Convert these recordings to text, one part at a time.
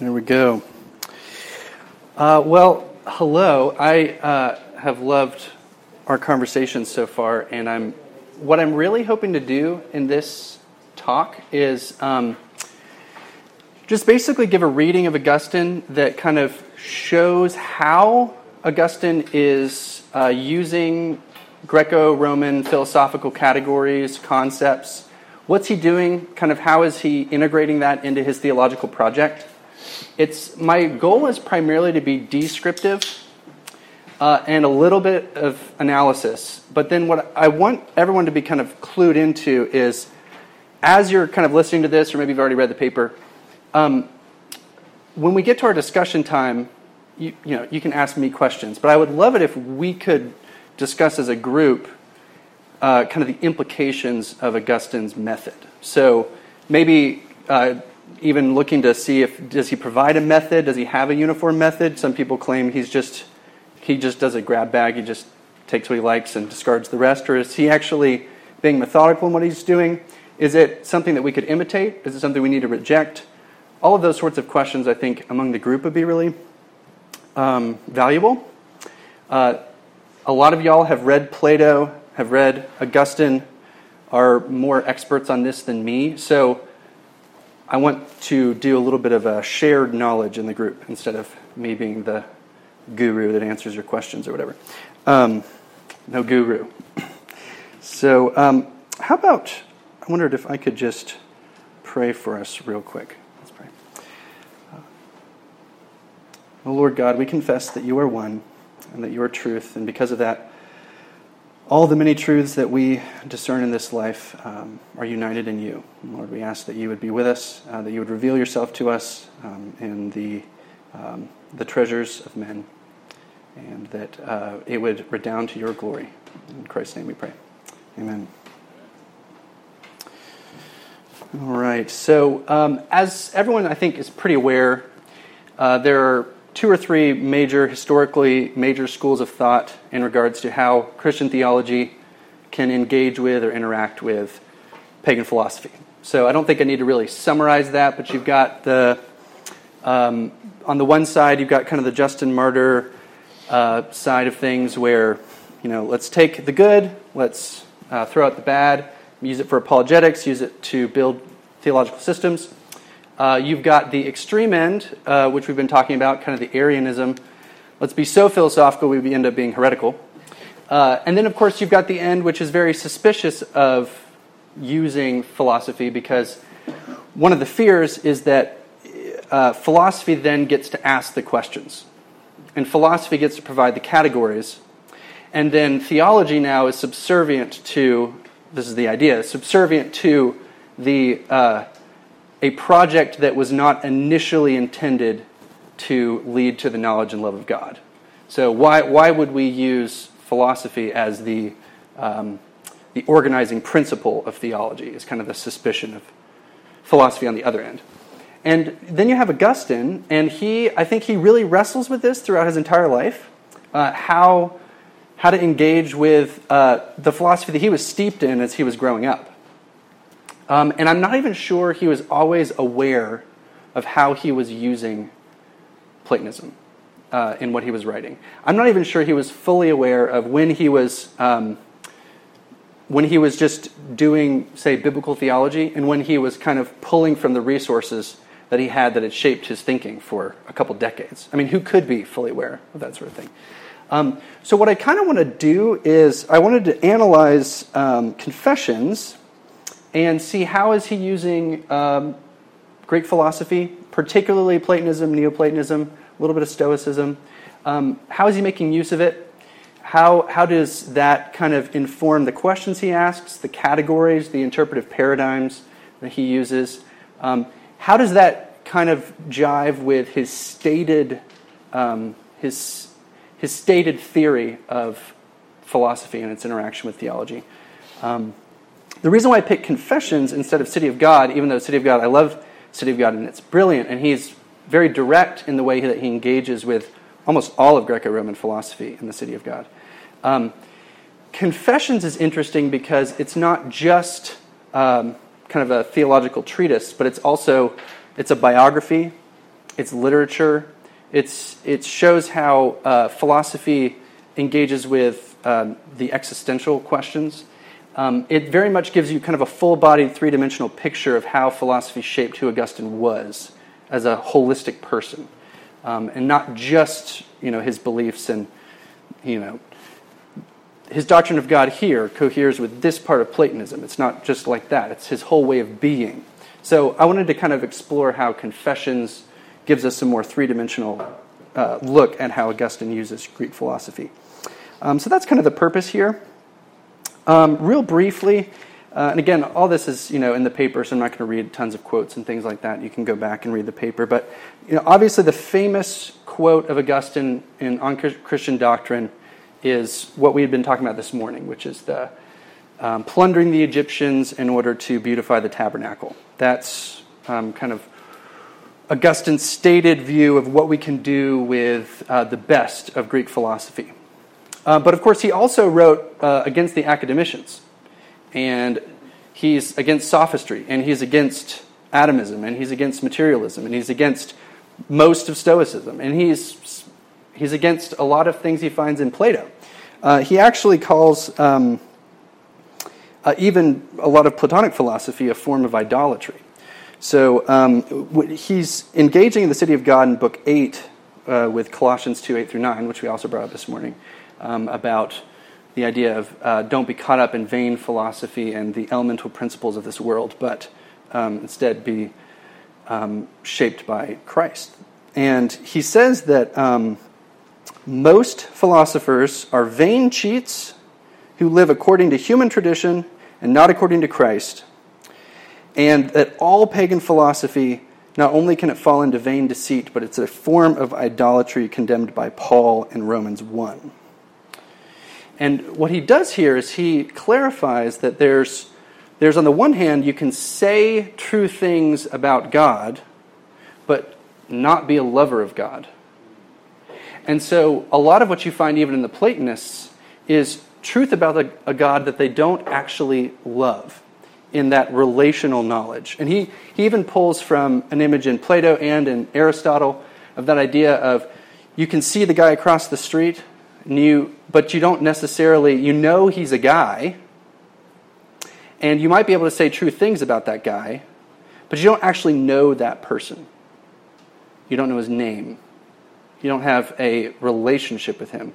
There we go. Uh, well, hello. I uh, have loved our conversations so far, and I'm what I'm really hoping to do in this talk is um, just basically give a reading of Augustine that kind of shows how Augustine is uh, using Greco-Roman philosophical categories, concepts. What's he doing? Kind of how is he integrating that into his theological project? It's my goal is primarily to be descriptive uh, and a little bit of analysis. But then what I want everyone to be kind of clued into is, as you're kind of listening to this, or maybe you've already read the paper, um, when we get to our discussion time, you, you know you can ask me questions. But I would love it if we could discuss as a group uh, kind of the implications of Augustine's method. So maybe uh, even looking to see if does he provide a method? Does he have a uniform method? Some people claim he's just he just does a grab bag. He just takes what he likes and discards the rest, or is he actually being methodical in what he's doing? Is it something that we could imitate? Is it something we need to reject? All of those sorts of questions, I think, among the group would be really um, valuable. Uh, a lot of y'all have read Plato, have read Augustine, are more experts on this than me. So I want to do a little bit of a shared knowledge in the group instead of me being the guru that answers your questions or whatever. Um, no guru. So, um, how about? I wondered if I could just pray for us real quick. Let's pray. Oh Lord God, we confess that you are one and that you are truth, and because of that, all the many truths that we discern in this life um, are united in you. Lord, we ask that you would be with us, uh, that you would reveal yourself to us um, in the, um, the treasures of men, and that uh, it would redound to your glory. In Christ's name we pray. Amen. All right. So, um, as everyone I think is pretty aware, uh, there are two or three major, historically major schools of thought in regards to how Christian theology can engage with or interact with pagan philosophy. So I don't think I need to really summarize that, but you've got the, um, on the one side, you've got kind of the Justin Martyr uh, side of things where, you know, let's take the good, let's uh, throw out the bad, use it for apologetics, use it to build theological systems. Uh, you've got the extreme end, uh, which we've been talking about, kind of the Arianism. Let's be so philosophical we end up being heretical. Uh, and then, of course, you've got the end, which is very suspicious of using philosophy because one of the fears is that uh, philosophy then gets to ask the questions. And philosophy gets to provide the categories. And then theology now is subservient to, this is the idea, subservient to the uh, a project that was not initially intended to lead to the knowledge and love of God. So, why, why would we use philosophy as the, um, the organizing principle of theology? Is kind of the suspicion of philosophy on the other end. And then you have Augustine, and he, I think he really wrestles with this throughout his entire life uh, how, how to engage with uh, the philosophy that he was steeped in as he was growing up. Um, and I'm not even sure he was always aware of how he was using Platonism uh, in what he was writing. I'm not even sure he was fully aware of when he was. Um, when he was just doing, say, biblical theology, and when he was kind of pulling from the resources that he had that had shaped his thinking for a couple decades. I mean, who could be fully aware of that sort of thing? Um, so, what I kind of want to do is I wanted to analyze um, confessions and see how is he using um, Greek philosophy, particularly Platonism, Neoplatonism, a little bit of Stoicism. Um, how is he making use of it? How, how does that kind of inform the questions he asks, the categories, the interpretive paradigms that he uses? Um, how does that kind of jive with his stated, um, his, his stated theory of philosophy and its interaction with theology? Um, the reason why I picked Confessions instead of City of God, even though City of God, I love City of God and it's brilliant, and he's very direct in the way that he engages with almost all of Greco Roman philosophy in the City of God. Um, Confessions is interesting because it's not just um, kind of a theological treatise, but it's also it's a biography. its literature. It's, it shows how uh, philosophy engages with um, the existential questions. Um, it very much gives you kind of a full bodied, three dimensional picture of how philosophy shaped who Augustine was as a holistic person. Um, and not just you know, his beliefs and you know, his doctrine of God here coheres with this part of Platonism. It's not just like that, it's his whole way of being. So I wanted to kind of explore how Confessions gives us a more three dimensional uh, look at how Augustine uses Greek philosophy. Um, so that's kind of the purpose here. Um, real briefly, uh, and again, all this is you know in the paper, so I'm not going to read tons of quotes and things like that. You can go back and read the paper. But you know, obviously, the famous quote of Augustine in On Christian Doctrine is what we had been talking about this morning, which is the um, plundering the Egyptians in order to beautify the tabernacle. That's um, kind of Augustine's stated view of what we can do with uh, the best of Greek philosophy. Uh, but of course, he also wrote uh, against the academicians, and he's against sophistry, and he's against atomism, and he's against materialism, and he's against most of Stoicism, and he's He's against a lot of things he finds in Plato. Uh, he actually calls um, uh, even a lot of Platonic philosophy a form of idolatry. So um, he's engaging in the city of God in Book 8 uh, with Colossians 2 8 through 9, which we also brought up this morning, um, about the idea of uh, don't be caught up in vain philosophy and the elemental principles of this world, but um, instead be um, shaped by Christ. And he says that um, most philosophers are vain cheats who live according to human tradition and not according to Christ, and that all pagan philosophy not only can it fall into vain deceit, but it's a form of idolatry condemned by Paul in Romans 1. And what he does here is he clarifies that there's, there's on the one hand, you can say true things about God, but not be a lover of God. And so, a lot of what you find even in the Platonists is truth about a, a God that they don't actually love in that relational knowledge. And he, he even pulls from an image in Plato and in Aristotle of that idea of you can see the guy across the street, and you, but you don't necessarily, you know he's a guy, and you might be able to say true things about that guy, but you don't actually know that person. You don't know his name. You don't have a relationship with him.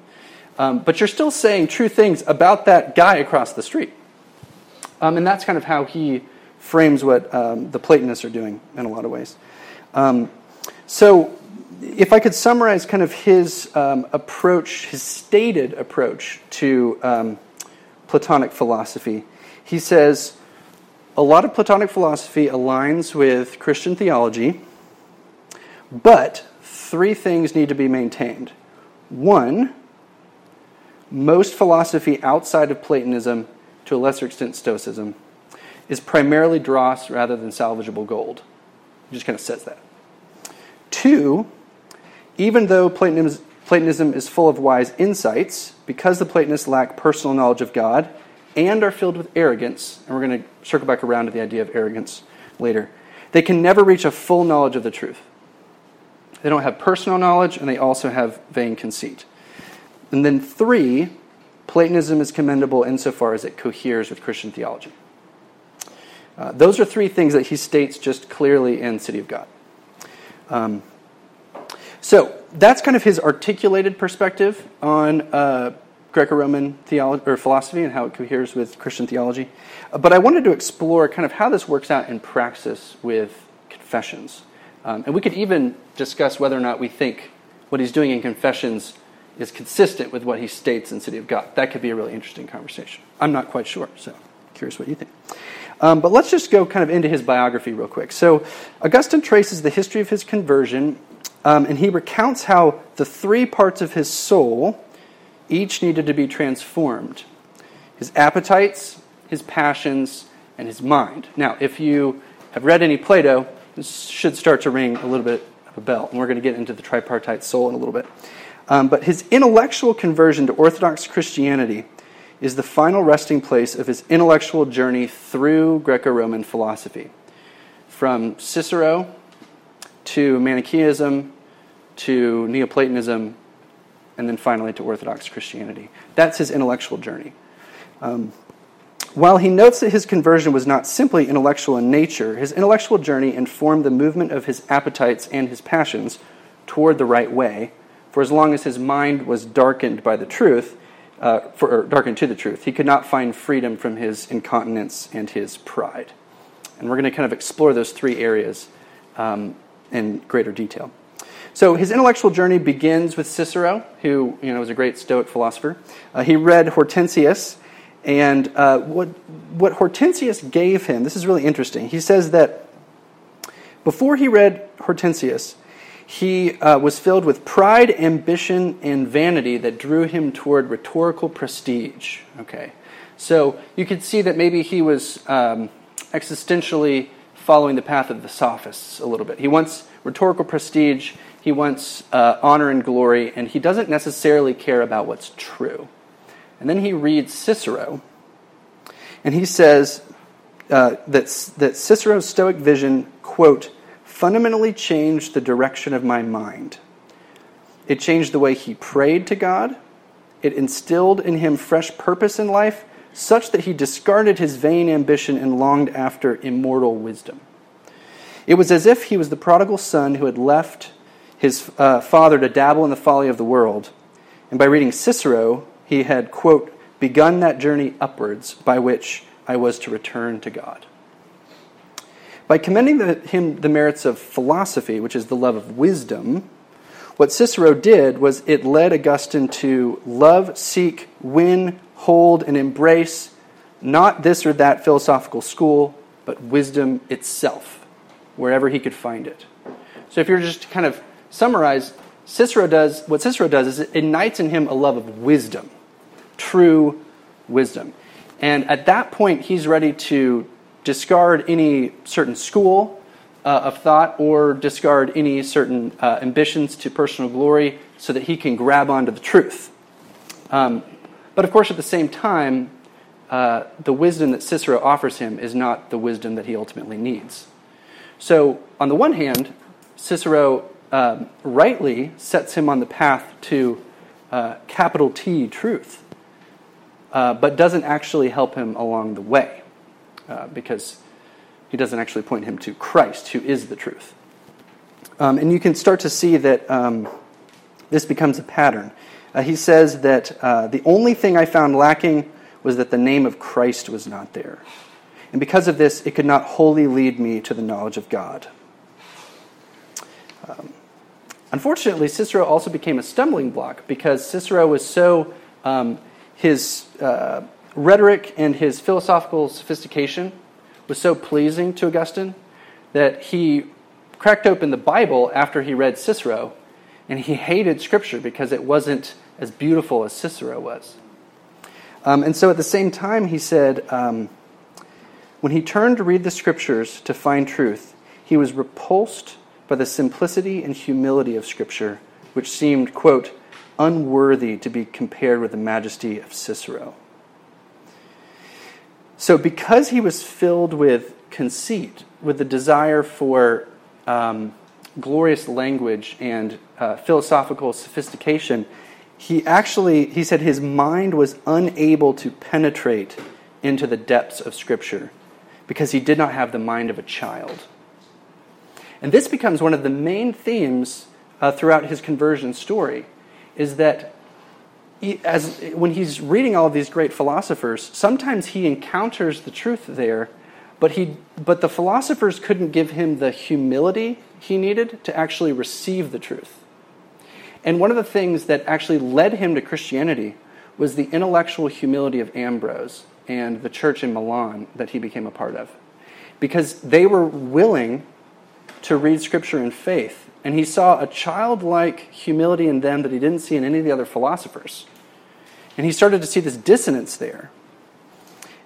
Um, but you're still saying true things about that guy across the street. Um, and that's kind of how he frames what um, the Platonists are doing in a lot of ways. Um, so, if I could summarize kind of his um, approach, his stated approach to um, Platonic philosophy, he says a lot of Platonic philosophy aligns with Christian theology, but three things need to be maintained. One, most philosophy outside of Platonism, to a lesser extent Stoicism, is primarily dross rather than salvageable gold. It just kind of says that. Two, even though Platonism, is full of wise insights, because the Platonists lack personal knowledge of God and are filled with arrogance, and we're going to circle back around to the idea of arrogance later, they can never reach a full knowledge of the truth. They don't have personal knowledge, and they also have vain conceit. And then, three, Platonism is commendable insofar as it coheres with Christian theology. Uh, those are three things that he states just clearly in City of God. Um, so that's kind of his articulated perspective on uh, Greco-Roman theology or philosophy and how it coheres with Christian theology. Uh, but I wanted to explore kind of how this works out in praxis with confessions. Um, and we could even discuss whether or not we think what he's doing in Confessions is consistent with what he states in City of God. That could be a really interesting conversation. I'm not quite sure, so curious what you think. Um, but let's just go kind of into his biography real quick. So, Augustine traces the history of his conversion, um, and he recounts how the three parts of his soul each needed to be transformed his appetites, his passions, and his mind. Now, if you have read any Plato, this should start to ring a little bit of a bell, and we're going to get into the tripartite soul in a little bit. Um, but his intellectual conversion to Orthodox Christianity is the final resting place of his intellectual journey through Greco Roman philosophy. From Cicero to Manichaeism to Neoplatonism and then finally to Orthodox Christianity. That's his intellectual journey. Um, while he notes that his conversion was not simply intellectual in nature, his intellectual journey informed the movement of his appetites and his passions toward the right way. For as long as his mind was darkened by the truth, uh, for, darkened to the truth, he could not find freedom from his incontinence and his pride. And we're going to kind of explore those three areas um, in greater detail. So his intellectual journey begins with Cicero, who you know was a great Stoic philosopher. Uh, he read Hortensius, and uh, what what Hortensius gave him. This is really interesting. He says that before he read Hortensius, he uh, was filled with pride, ambition, and vanity that drew him toward rhetorical prestige. Okay, so you could see that maybe he was um, existentially following the path of the sophists a little bit. He wants rhetorical prestige he wants uh, honor and glory, and he doesn't necessarily care about what's true. And then he reads Cicero, and he says uh, that, that Cicero's Stoic vision, quote, fundamentally changed the direction of my mind. It changed the way he prayed to God. It instilled in him fresh purpose in life, such that he discarded his vain ambition and longed after immortal wisdom. It was as if he was the prodigal son who had left his uh, father to dabble in the folly of the world. And by reading Cicero, he had, quote, begun that journey upwards by which I was to return to God. By commending the, him the merits of philosophy, which is the love of wisdom, what Cicero did was it led Augustine to love, seek, win, hold, and embrace not this or that philosophical school, but wisdom itself, wherever he could find it. So if you're just to kind of summarize, Cicero does what Cicero does is it ignites in him a love of wisdom, true wisdom. And at that point, he's ready to discard any certain school uh, of thought or discard any certain uh, ambitions to personal glory so that he can grab onto the truth. Um, but of course, at the same time, uh, the wisdom that Cicero offers him is not the wisdom that he ultimately needs. So, on the one hand, Cicero um, rightly sets him on the path to uh, capital T truth, uh, but doesn't actually help him along the way uh, because he doesn't actually point him to Christ, who is the truth. Um, and you can start to see that um, this becomes a pattern. Uh, he says that uh, the only thing I found lacking was that the name of Christ was not there. And because of this, it could not wholly lead me to the knowledge of God. Um, unfortunately, Cicero also became a stumbling block because Cicero was so, um, his uh, rhetoric and his philosophical sophistication was so pleasing to Augustine that he cracked open the Bible after he read Cicero and he hated Scripture because it wasn't as beautiful as Cicero was. Um, and so at the same time, he said, um, when he turned to read the Scriptures to find truth, he was repulsed by the simplicity and humility of Scripture, which seemed, quote, unworthy to be compared with the majesty of Cicero. So, because he was filled with conceit, with the desire for um, glorious language and uh, philosophical sophistication, he actually, he said his mind was unable to penetrate into the depths of Scripture because he did not have the mind of a child. And this becomes one of the main themes uh, throughout his conversion story is that he, as, when he's reading all these great philosophers, sometimes he encounters the truth there, but, he, but the philosophers couldn't give him the humility he needed to actually receive the truth. And one of the things that actually led him to Christianity was the intellectual humility of Ambrose and the church in Milan that he became a part of. Because they were willing to read Scripture in faith. And he saw a childlike humility in them that he didn't see in any of the other philosophers. And he started to see this dissonance there.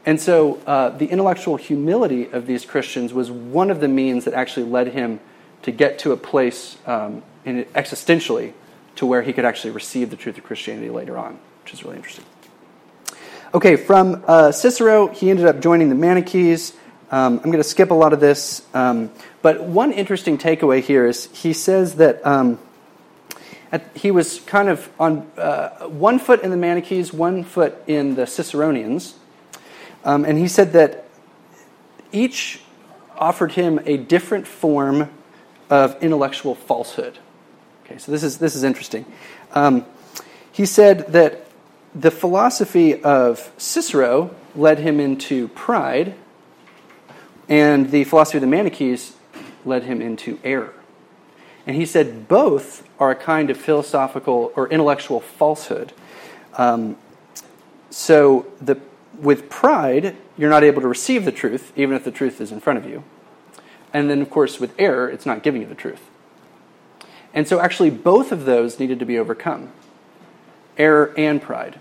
And so uh, the intellectual humility of these Christians was one of the means that actually led him to get to a place um, in, existentially to where he could actually receive the truth of Christianity later on, which is really interesting. Okay, from uh, Cicero, he ended up joining the Manichees. Um, I'm going to skip a lot of this, um, but one interesting takeaway here is he says that um, at, he was kind of on uh, one foot in the Manichees, one foot in the Ciceronians, um, and he said that each offered him a different form of intellectual falsehood. Okay, so this is this is interesting. Um, he said that the philosophy of Cicero led him into pride, and the philosophy of the Manichees led him into error. And he said both are a kind of philosophical or intellectual falsehood. Um, so the, with pride, you're not able to receive the truth, even if the truth is in front of you. And then, of course, with error, it's not giving you the truth. And so, actually, both of those needed to be overcome error and pride.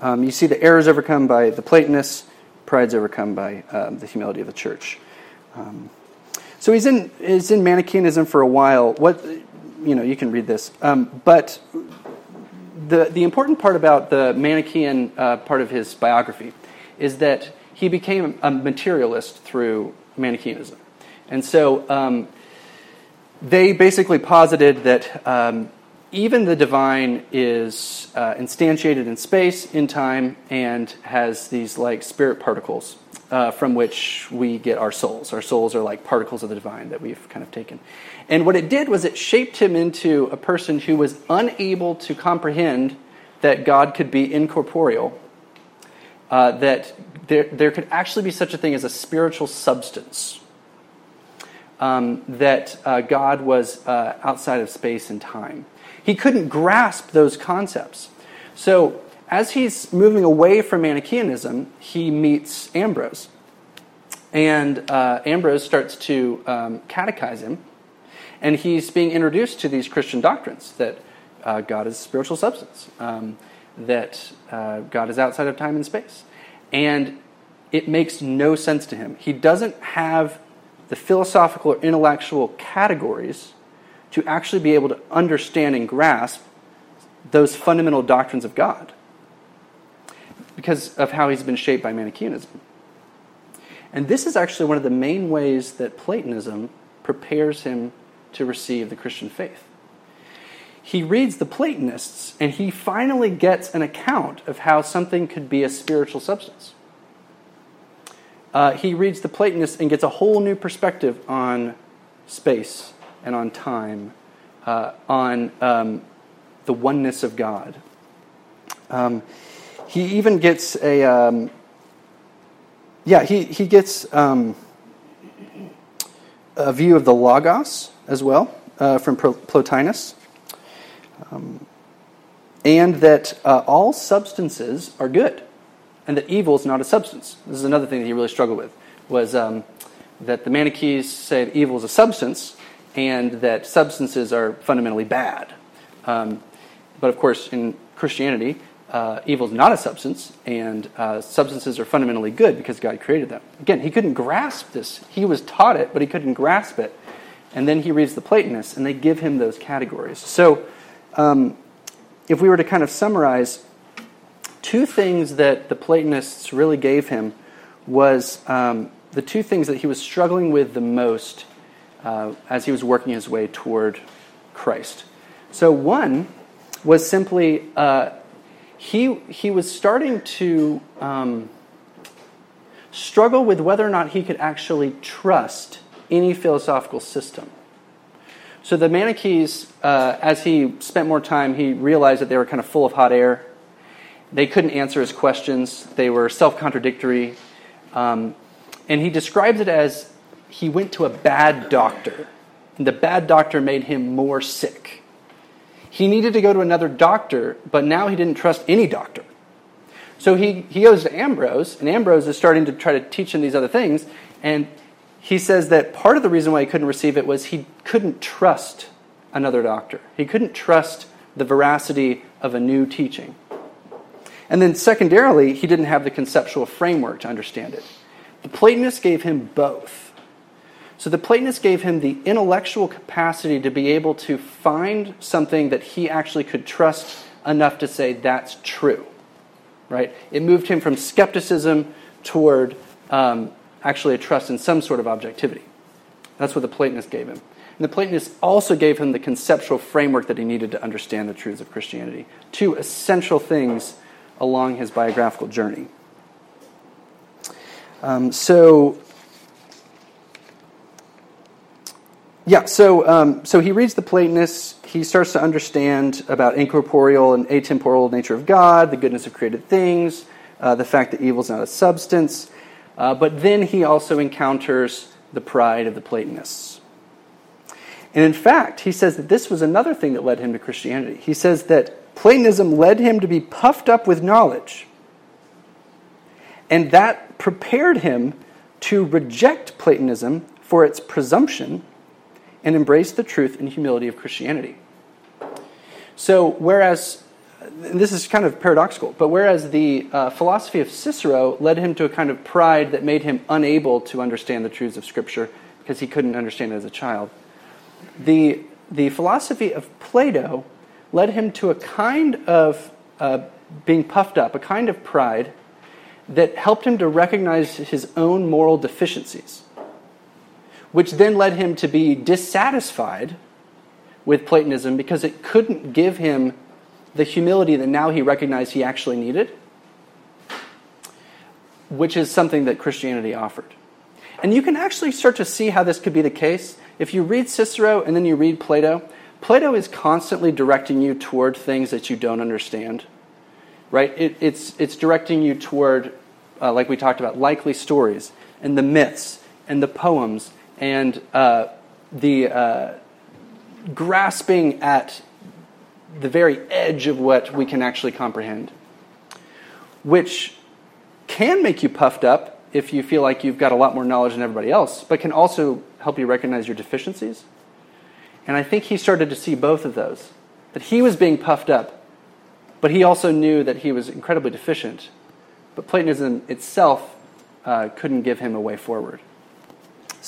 Um, you see, the error is overcome by the Platonists, pride is overcome by um, the humility of the church. Um, so he's in, he's in Manichaeanism for a while. What, you know, you can read this. Um, but the, the important part about the Manichaean uh, part of his biography is that he became a materialist through Manichaeanism. And so um, they basically posited that um, even the divine is uh, instantiated in space, in time, and has these like spirit particles uh, from which we get our souls. Our souls are like particles of the divine that we've kind of taken. And what it did was it shaped him into a person who was unable to comprehend that God could be incorporeal, uh, that there, there could actually be such a thing as a spiritual substance um, that uh, God was uh, outside of space and time. He couldn't grasp those concepts. So, as he's moving away from Manichaeanism, he meets Ambrose. And uh, Ambrose starts to um, catechize him. And he's being introduced to these Christian doctrines that uh, God is spiritual substance, um, that uh, God is outside of time and space. And it makes no sense to him. He doesn't have the philosophical or intellectual categories to actually be able to understand and grasp those fundamental doctrines of God because of how he's been shaped by Manichaeanism. And this is actually one of the main ways that Platonism prepares him to receive the Christian faith. He reads the Platonists and he finally gets an account of how something could be a spiritual substance uh, he reads the Platonists and gets a whole new perspective on space and on time, uh, on um, the oneness of God. Um, he even gets a, um, yeah, he, he gets um, a view of the Logos as well uh, from Plotinus. Um, and that uh, all substances are good and that evil is not a substance. This is another thing that he really struggled with, was um, that the Manichees say that evil is a substance, and that substances are fundamentally bad. Um, but of course, in Christianity, uh, evil is not a substance, and uh, substances are fundamentally good because God created them. Again, he couldn't grasp this. He was taught it, but he couldn't grasp it. And then he reads the Platonists, and they give him those categories. So, um, if we were to kind of summarize two things that the Platonists really gave him was um, the two things that he was struggling with the most uh, as he was working his way toward Christ. So one was simply uh, he he was starting to um, struggle with whether or not he could actually trust any philosophical system. So the Manichees, uh, as he spent more time, he realized that they were kind of full of hot air they couldn't answer his questions, they were self contradictory. Um, and he describes it as he went to a bad doctor, and the bad doctor made him more sick. He needed to go to another doctor, but now he didn't trust any doctor. So he, he goes to Ambrose, and Ambrose is starting to try to teach him these other things. And he says that part of the reason why he couldn't receive it was he couldn't trust another doctor. He couldn't trust the veracity of a new teaching. And then, secondarily, he didn't have the conceptual framework to understand it. The Platonists gave him both. So the Platonists gave him the intellectual capacity to be able to find something that he actually could trust enough to say that's true. Right? It moved him from skepticism toward um, actually a trust in some sort of objectivity. That's what the Platonists gave him. And the Platonists also gave him the conceptual framework that he needed to understand the truths of Christianity. Two essential things along his biographical journey. Um, so, yeah, so, um, so he reads the Platonists. He starts to understand about incorporeal and atemporal nature of God, the goodness of created things, uh, the fact that evil is not a substance. Uh, but then he also encounters the pride of the Platonists. And in fact, he says that this was another thing that led him to Christianity. He says that Platonism led him to be puffed up with knowledge. And that prepared him to reject Platonism for its presumption and embrace the truth and humility of Christianity. So, whereas this is kind of paradoxical, but whereas the uh, philosophy of Cicero led him to a kind of pride that made him unable to understand the truths of Scripture because he couldn't understand it as a child, the, the philosophy of Plato led him to a kind of uh, being puffed up, a kind of pride that helped him to recognize his own moral deficiencies, which then led him to be dissatisfied with Platonism because it couldn't give him the humility that now he recognized he actually needed, which is something that Christianity offered. And you can actually start to see how this could be the case. If you read Cicero and then you read Plato, Plato is constantly directing you toward things that you don't understand, right? It, it's, it's directing you toward, uh, like we talked about, likely stories and the myths and the poems and uh, the uh, grasping at the very edge of what we can actually comprehend, which can make you puffed up if you feel like you've got a lot more knowledge than everybody else, but can also help you recognize your deficiencies. And I think he started to see both of those that he was being puffed up, but he also knew that he was incredibly deficient. But Platonism itself uh, couldn't give him a way forward.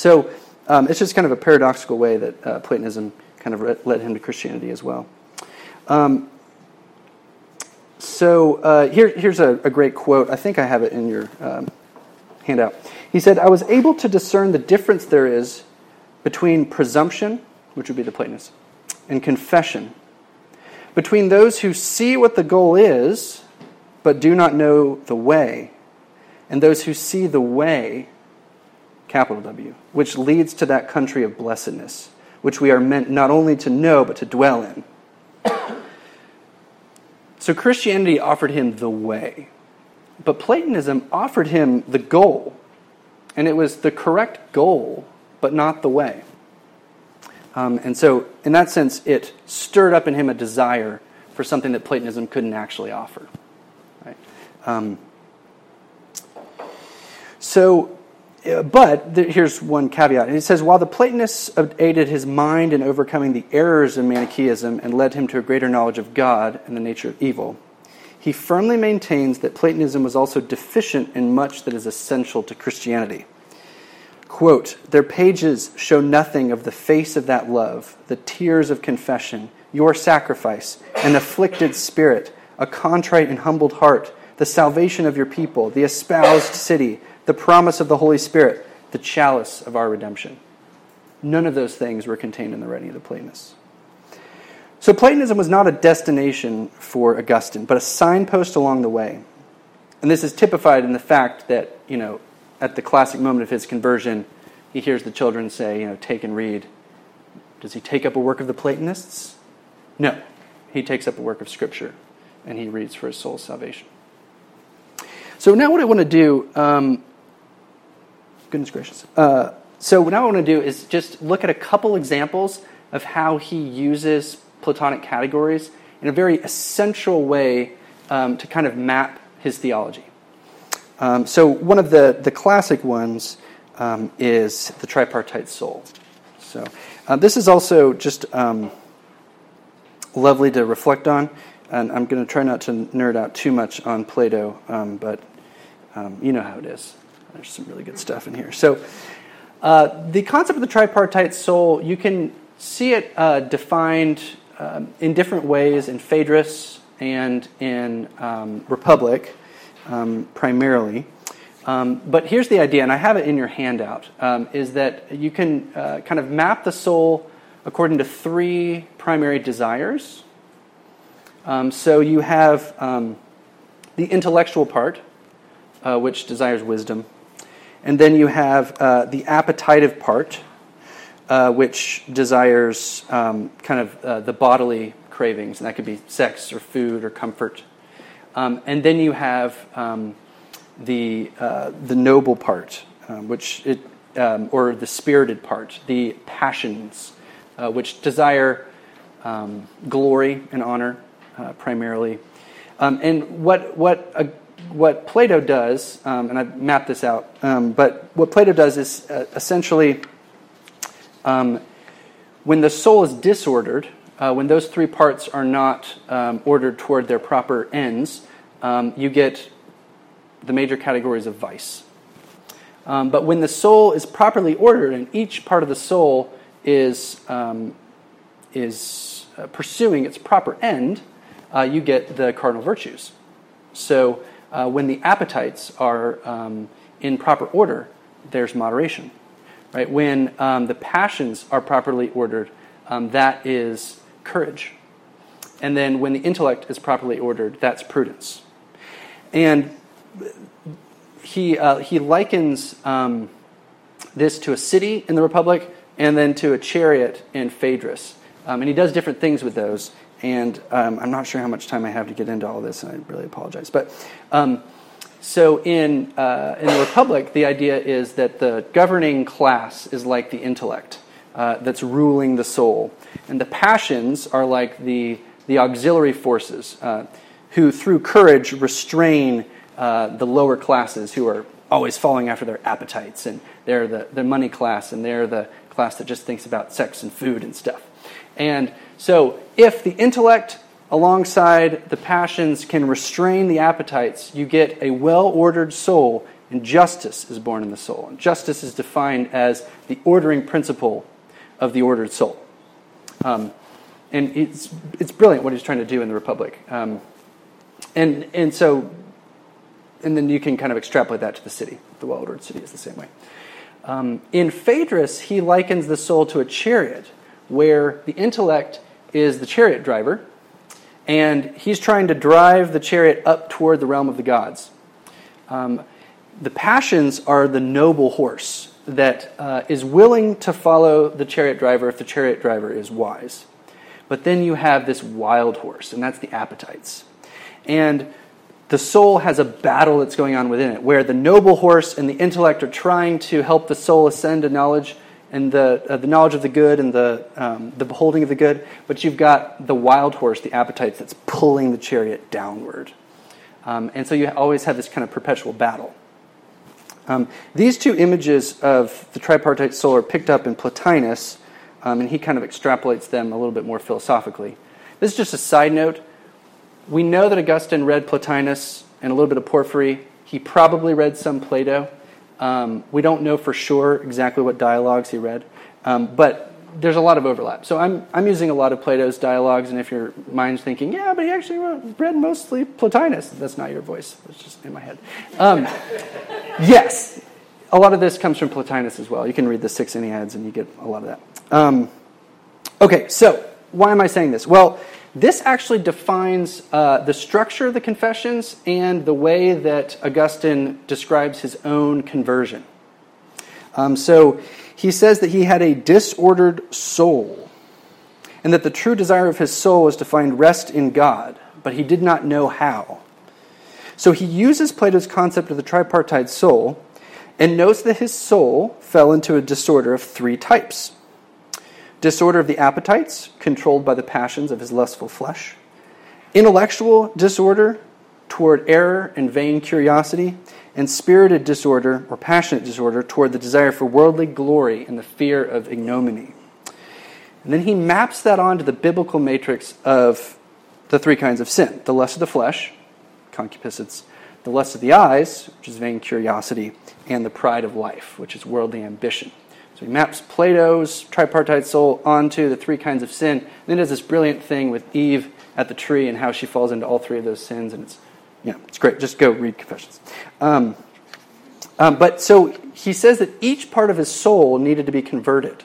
So um, it's just kind of a paradoxical way that uh, Platonism kind of led him to Christianity as well. Um, so uh, here, here's a, a, great quote. I think I have it in your um, handout. He said, I was able to discern the difference there is between presumption, which would be the Platonists, and confession. Between those who see what the goal is, but do not know the way, and those who see the way, capital W, which leads to that country of blessedness, which we are meant not only to know, but to dwell in. So Christianity offered him the way, but Platonism offered him the goal. And it was the correct goal, but not the way. Um, and so, in that sense, it stirred up in him a desire for something that Platonism couldn't actually offer. Right? Um, so, uh, but here's one caveat. He says, while the Platonists aided his mind in overcoming the errors of Manichaeism and led him to a greater knowledge of God and the nature of evil, he firmly maintains that Platonism was also deficient in much that is essential to Christianity. Quote, Their pages show nothing of the face of that love, the tears of confession, your sacrifice, an afflicted spirit, a contrite and humbled heart, the salvation of your people, the espoused city the promise of the Holy Spirit, the chalice of our redemption. None of those things were contained in the writing of the Platonists. So Platonism was not a destination for Augustine, but a signpost along the way. And this is typified in the fact that, you know, at the classic moment of his conversion, he hears the children say, you know, take and read. Does he take up a work of the Platonists? No. He takes up a work of Scripture, and he reads for his soul's salvation. So now what I want to do um, Goodness gracious. Uh, so what I want to do is just look at a couple examples of how he uses Platonic categories in a very essential way um, to kind of map his theology. Um, so one of the, the classic ones um, is the tripartite soul. So uh, this is also just um, lovely to reflect on, and I'm going to try not to nerd out too much on Plato, um, but um, you know how it is. There's some really good stuff in here. So, uh, the concept of the tripartite soul, you can see it uh, defined um, in different ways in Phaedrus and in um, Republic, um, primarily. Um, but here's the idea, and I have it in your handout, um, is that you can uh, kind of map the soul according to three primary desires. Um, so you have the intellectual part, uh, which desires wisdom. And then you have uh, the appetitive part, uh, which desires um, kind of uh, the bodily cravings, and that could be sex or food or comfort. Um, and then you have um, the, uh, the noble part, um, which it, um, or the spirited part, the passions, uh, which desire um, glory and honor primarily. and what, what a what Plato does, um, and I've mapped this out, um, but what Plato does is uh, essentially um, when the soul is disordered, uh, when those three parts are not um, ordered toward their proper ends, um, you get the major categories of vice. Um, but when the soul is properly ordered and each part of the soul is, is uh, pursuing its proper end, uh, you get the cardinal virtues. So uh, when the appetites are um, in proper order, there's moderation. Right? When um, the passions are properly ordered, um, that is courage. And then when the intellect is properly ordered, that's prudence. And he, uh, he likens um, this to a city in the Republic and then to a chariot in Phaedrus. Um, and he does different things with those. And um, I'm not sure how much time I have to get into all this, and I really apologize. But um, so in, uh, in the Republic, the idea is that the governing class is like the intellect uh, that's ruling the soul. And the passions are like the, the auxiliary forces uh, who, through courage, restrain uh, the lower classes who are always falling after their appetites. And they're the, the money class, and they're the class that just thinks about sex and food and stuff. And so, if the intellect alongside the passions can restrain the appetites, you get a well ordered soul, and justice is born in the soul. And justice is defined as the ordering principle of the ordered soul. Um, and it's, it's brilliant what he's trying to do in the Republic. Um, and, and so, and then you can kind of extrapolate that to the city. The well ordered city is the same way. Um, in Phaedrus, he likens the soul to a chariot, where the intellect is the chariot driver, and he's trying to drive the chariot up toward the realm of the gods. Um, the passions are the noble horse that uh, is willing to follow the chariot driver if the chariot driver is wise. But then you have this wild horse, and that's the appetites. And the soul has a battle that's going on within it, where the noble horse and the intellect are trying to help the soul ascend to knowledge, and the, uh, the knowledge of the good and the, um, the beholding of the good, but you've got the wild horse, the appetites, that's pulling the chariot downward. Um, and so you always have this kind of perpetual battle. Um, these two images of the tripartite soul are picked up in Plotinus, um, and he kind of extrapolates them a little bit more philosophically. This is just a side note. We know that Augustine read Plotinus and a little bit of Porphyry. He probably read some Plato. Um, we don't know for sure exactly what dialogues he read, um, but there's a lot of overlap. So I'm, I'm using a lot of Plato's dialogues, and if your mind's thinking, yeah, but he actually wrote, read mostly Plotinus, that's not your voice. It's just in my head. Um, yes, a lot of this comes from Plotinus as well. You can read the six Enneads, and you get a lot of that. Um, okay, so why am I saying this? Well, this actually defines uh, the structure of the confessions and the way that Augustine describes his own conversion. Um, so he says that he had a disordered soul, and that the true desire of his soul was to find rest in God, but he did not know how. So he uses Plato's concept of the tripartite soul and notes that his soul fell into a disorder of three types disorder of the appetites, controlled by the passions of his lustful flesh, intellectual disorder toward error and vain curiosity, and spirited disorder or passionate disorder toward the desire for worldly glory and the fear of ignominy. And then he maps that onto the biblical matrix of the three kinds of sin. The lust of the flesh, concupiscence, the lust of the eyes, which is vain curiosity, and the pride of life, which is worldly ambition. So he maps Plato's tripartite soul onto the three kinds of sin. And then does this brilliant thing with Eve at the tree and how she falls into all three of those sins. And it's, yeah, it's great. Just go read Confessions. Um, Um, but so he says that each part of his soul needed to be converted.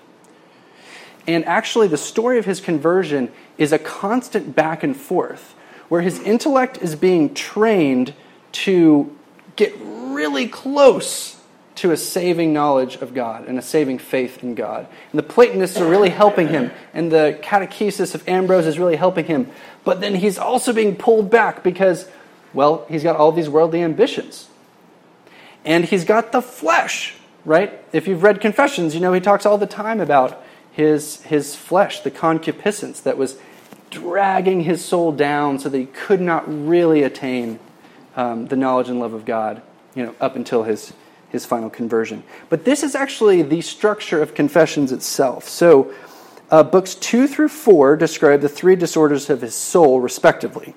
And actually, the story of his conversion is a constant back and forth where his intellect is being trained to get really close to a saving knowledge of God and a saving faith in God. And the Platonists are really helping him, and the catechesis of Ambrose is really helping him. But then he's also being pulled back because, well, he's got all these worldly ambitions. And he's got the flesh, right? If you've read Confessions, you know he talks all the time about his, his flesh, the concupiscence that was dragging his soul down so that he could not really attain um, the knowledge and love of God, you know, up until his, his final conversion. But this is actually the structure of Confessions itself. So, uh, books two through four describe the three disorders of his soul, respectively.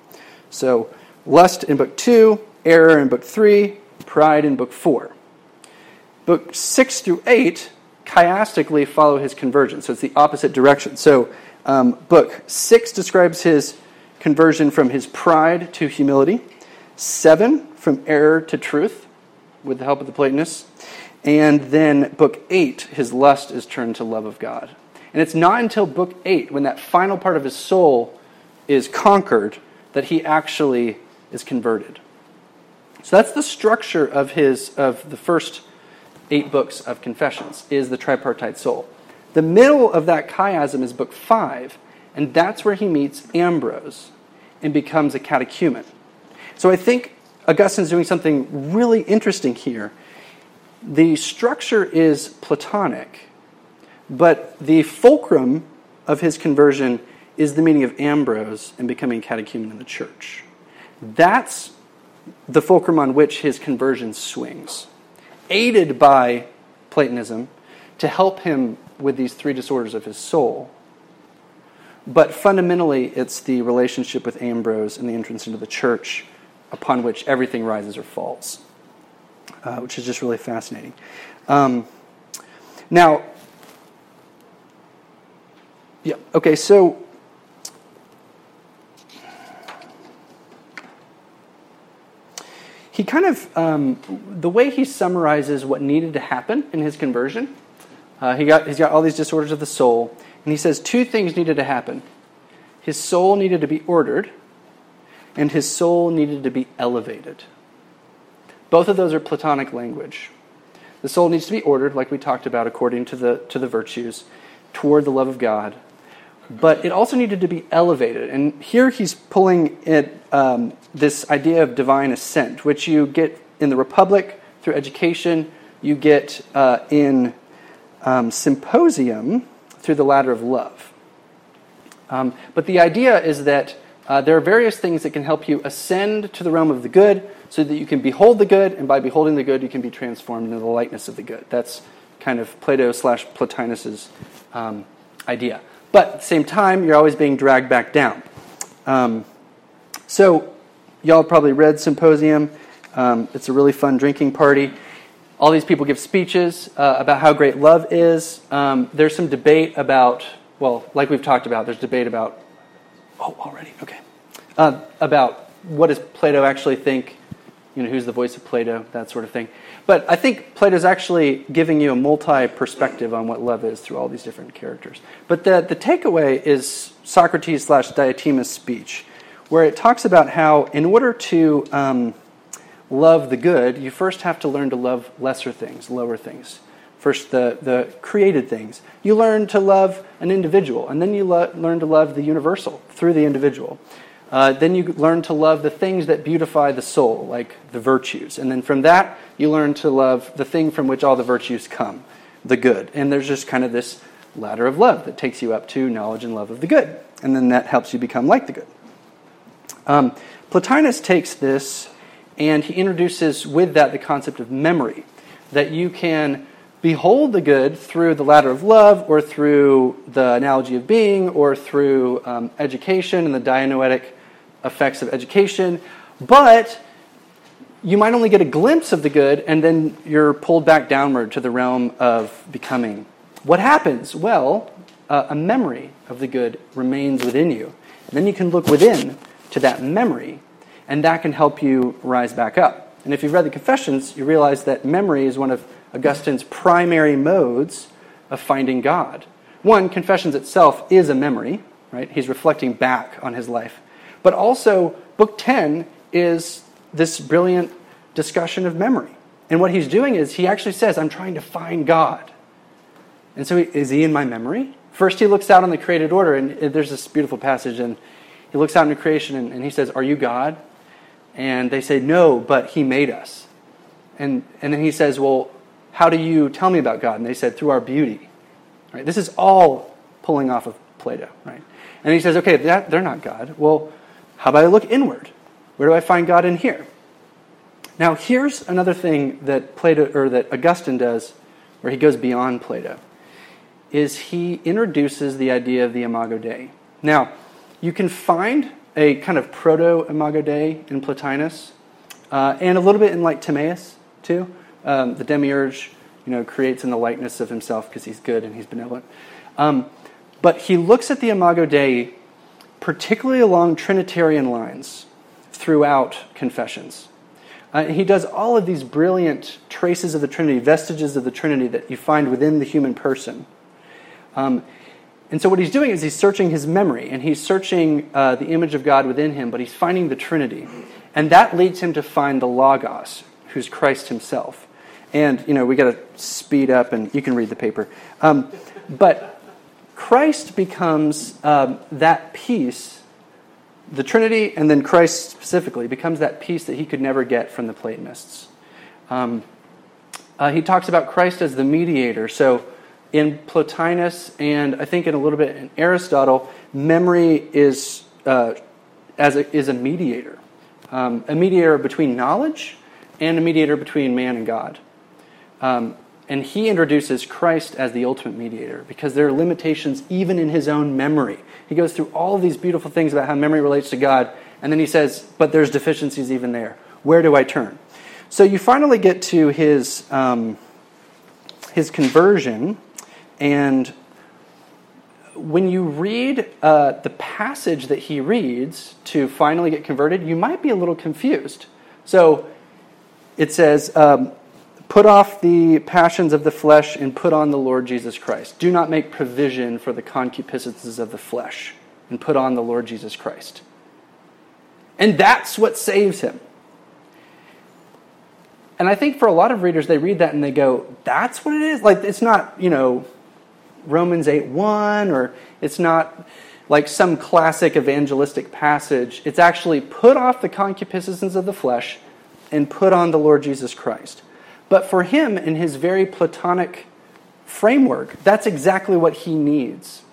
So, lust in book two, error in book three, pride in book four. Book six through eight chiastically follow his conversion. So it's the opposite direction. So, um, book six describes his conversion from his pride to humility, seven from error to truth, with the help of the Platonists, and then book eight, his lust is turned to love of God. And it's not until book eight, when that final part of his soul is conquered, that he actually is converted. So that's the structure of his of the first eight books of Confessions, is the tripartite soul. The middle of that chiasm is book five, and that's where he meets Ambrose and becomes a catechumen. So I think Augustine's doing something really interesting here. The structure is Platonic, but the fulcrum of his conversion is the meaning of Ambrose and becoming catechumen in the church. That's the fulcrum on which his conversion swings aided by Platonism to help him with these three disorders of his soul. But fundamentally, it's the relationship with Ambrose and the entrance into the church upon which everything rises or falls, uh, which is just really fascinating. Um, now, yeah, okay, so he kind of, um, the way he summarizes what needed to happen in his conversion, uh, he got, he's got all these disorders of the soul, and he says two things needed to happen. His soul needed to be ordered, and his soul needed to be elevated. Both of those are Platonic language. The soul needs to be ordered, like we talked about, according to the, to the virtues, toward the love of God but it also needed to be elevated. And here he's pulling it, um, this idea of divine ascent, which you get in the Republic through education, you get uh, in um, Symposium through the ladder of love. Um, but the idea is that uh, there are various things that can help you ascend to the realm of the good so that you can behold the good, and by beholding the good, you can be transformed into the likeness of the good. That's kind of Plato slash Plotinus's um, idea. But at the same time, you're always being dragged back down. Um, so, y'all probably read Symposium. Um, it's a really fun drinking party. All these people give speeches uh, about how great love is. Um, there's some debate about, well, like we've talked about, there's debate about, oh, already, okay, uh, about what does Plato actually think, you know, who's the voice of Plato, that sort of thing. But I think Plato's actually giving you a multi perspective on what love is through all these different characters. But the, the takeaway is Socrates slash Diotima's speech, where it talks about how, in order to um, love the good, you first have to learn to love lesser things, lower things. First, the, the created things. You learn to love an individual, and then you lo- learn to love the universal through the individual. Uh, then you learn to love the things that beautify the soul, like the virtues. And then from that, you learn to love the thing from which all the virtues come, the good. And there's just kind of this ladder of love that takes you up to knowledge and love of the good. And then that helps you become like the good. Um, Plotinus takes this and he introduces with that the concept of memory, that you can behold the good through the ladder of love or through the analogy of being or through um, education and the dianoetic effects of education, but you might only get a glimpse of the good and then you're pulled back downward to the realm of becoming. What happens? Well, uh, a memory of the good remains within you. And then you can look within to that memory, and that can help you rise back up. And if you've read the Confessions, you realize that memory is one of Augustine's primary modes of finding God. One, Confessions itself is a memory, right? He's reflecting back on his life. But also, Book 10 is this brilliant discussion of memory. And what he's doing is he actually says, I'm trying to find God. And so, is he in my memory? First, he looks out on the created order, and uh, there's this beautiful passage, and he looks out into creation and, and he says, Are you God? And they say, No, but he made us. And, and then he says, Well, how do you tell me about God? And they said, Through our beauty. Right? This is all pulling off of Plato. Right? And he says, Okay, that, they're not God. Well, how about I look inward? Where do I find God in here? Now, here's another thing that Plato or that Augustine does, where he goes beyond Plato, is he introduces the idea of the Imago Dei. Now, you can find a kind of proto Imago Dei in Plotinus, uh, and a little bit in like Timaeus too. Um, the demiurge, you know, creates in the likeness of himself because he's good and he's benevolent. Um, but he looks at the Imago Dei particularly along Trinitarian lines throughout Confessions. Uh, he does all of these brilliant traces of the Trinity, vestiges of the Trinity that you find within the human person. Um, and so, what he's doing is he's searching his memory and he's searching uh, the image of God within him, but he's finding the Trinity. And that leads him to find the Logos, who's Christ himself. And, you know, we got to speed up and you can read the paper. Um, but Christ becomes um, that piece, the Trinity, and then Christ specifically, becomes that piece that he could never get from the Platonists. Um, uh, he talks about Christ as the mediator. So, in Plotinus and I think in a little bit in Aristotle, memory is, uh, as a, is a mediator, um, a mediator between knowledge and a mediator between man and God. Um, and he introduces Christ as the ultimate mediator because there are limitations even in his own memory. He goes through all these beautiful things about how memory relates to God, and then he says, but there's deficiencies even there. Where do I turn? So you finally get to his, um, his conversion and when you read uh, the passage that he reads to finally get converted, you might be a little confused. So it says, um, Put off the passions of the flesh and put on the Lord Jesus Christ. Do not make provision for the concupiscences of the flesh and put on the Lord Jesus Christ. And that's what saves him. And I think for a lot of readers, they read that and they go, that's what it is? Like, it's not, you know, Romans 8 1, or it's not like some classic evangelistic passage. It's actually put off the concupiscences of the flesh and put on the Lord Jesus Christ. But for him, in his very Platonic framework, that's exactly what he needs.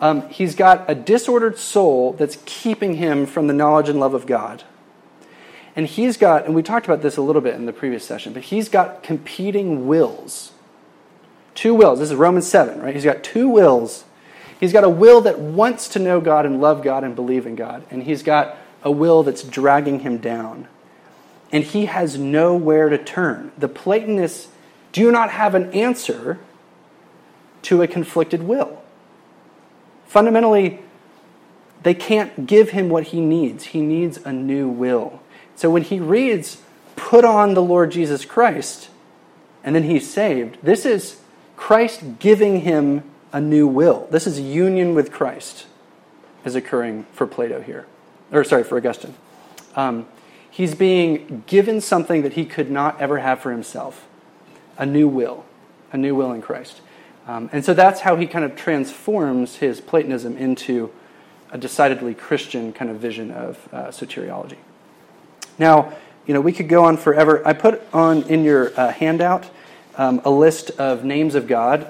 Um, he's got a disordered soul that's keeping him from the knowledge and love of God. And he's got, and we talked about this a little bit in the previous session, but he's got competing wills Two wills. This is Romans 7, right? He's got two wills. He's got a will that wants to know God and love God and believe in God. And he's got a will that's dragging him down. And he has nowhere to turn. The Platonists do not have an answer to a conflicted will. Fundamentally, they can't give him what he needs. He needs a new will. So when he reads, put on the Lord Jesus Christ, and then he's saved, this is Christ giving him a new will. This is union with Christ is occurring for Plato here, or sorry, for Augustine. Um, he's being given something that he could not ever have for himself a new will, a new will in Christ. Um, and so that's how he kind of transforms his Platonism into a decidedly Christian kind of vision of uh, soteriology. Now, you know, we could go on forever. I put on in your uh, handout um, a list of names of God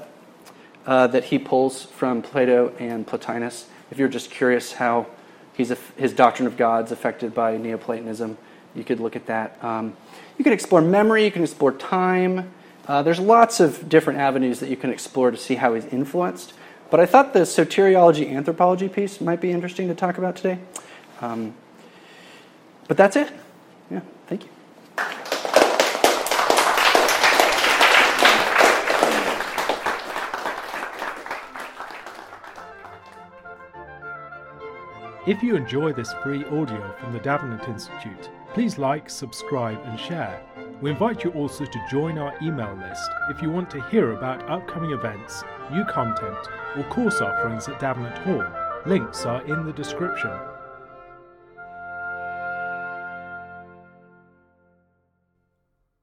uh, that he pulls from Plato and Plotinus. If you're just curious how his doctrine of God's affected by Neoplatonism, you could look at that. Um, you can explore memory, you can explore time. Uh, there's lots of different avenues that you can explore to see how he's influenced. But I thought the soteriology anthropology piece might be interesting to talk about today. Um, but that's it. If you enjoy this free audio from the Davenant Institute, Please like, subscribe, and share. We invite you also to join our email list if you want to hear about upcoming events, new content, or course offerings at Davenant Hall. Links are in the description.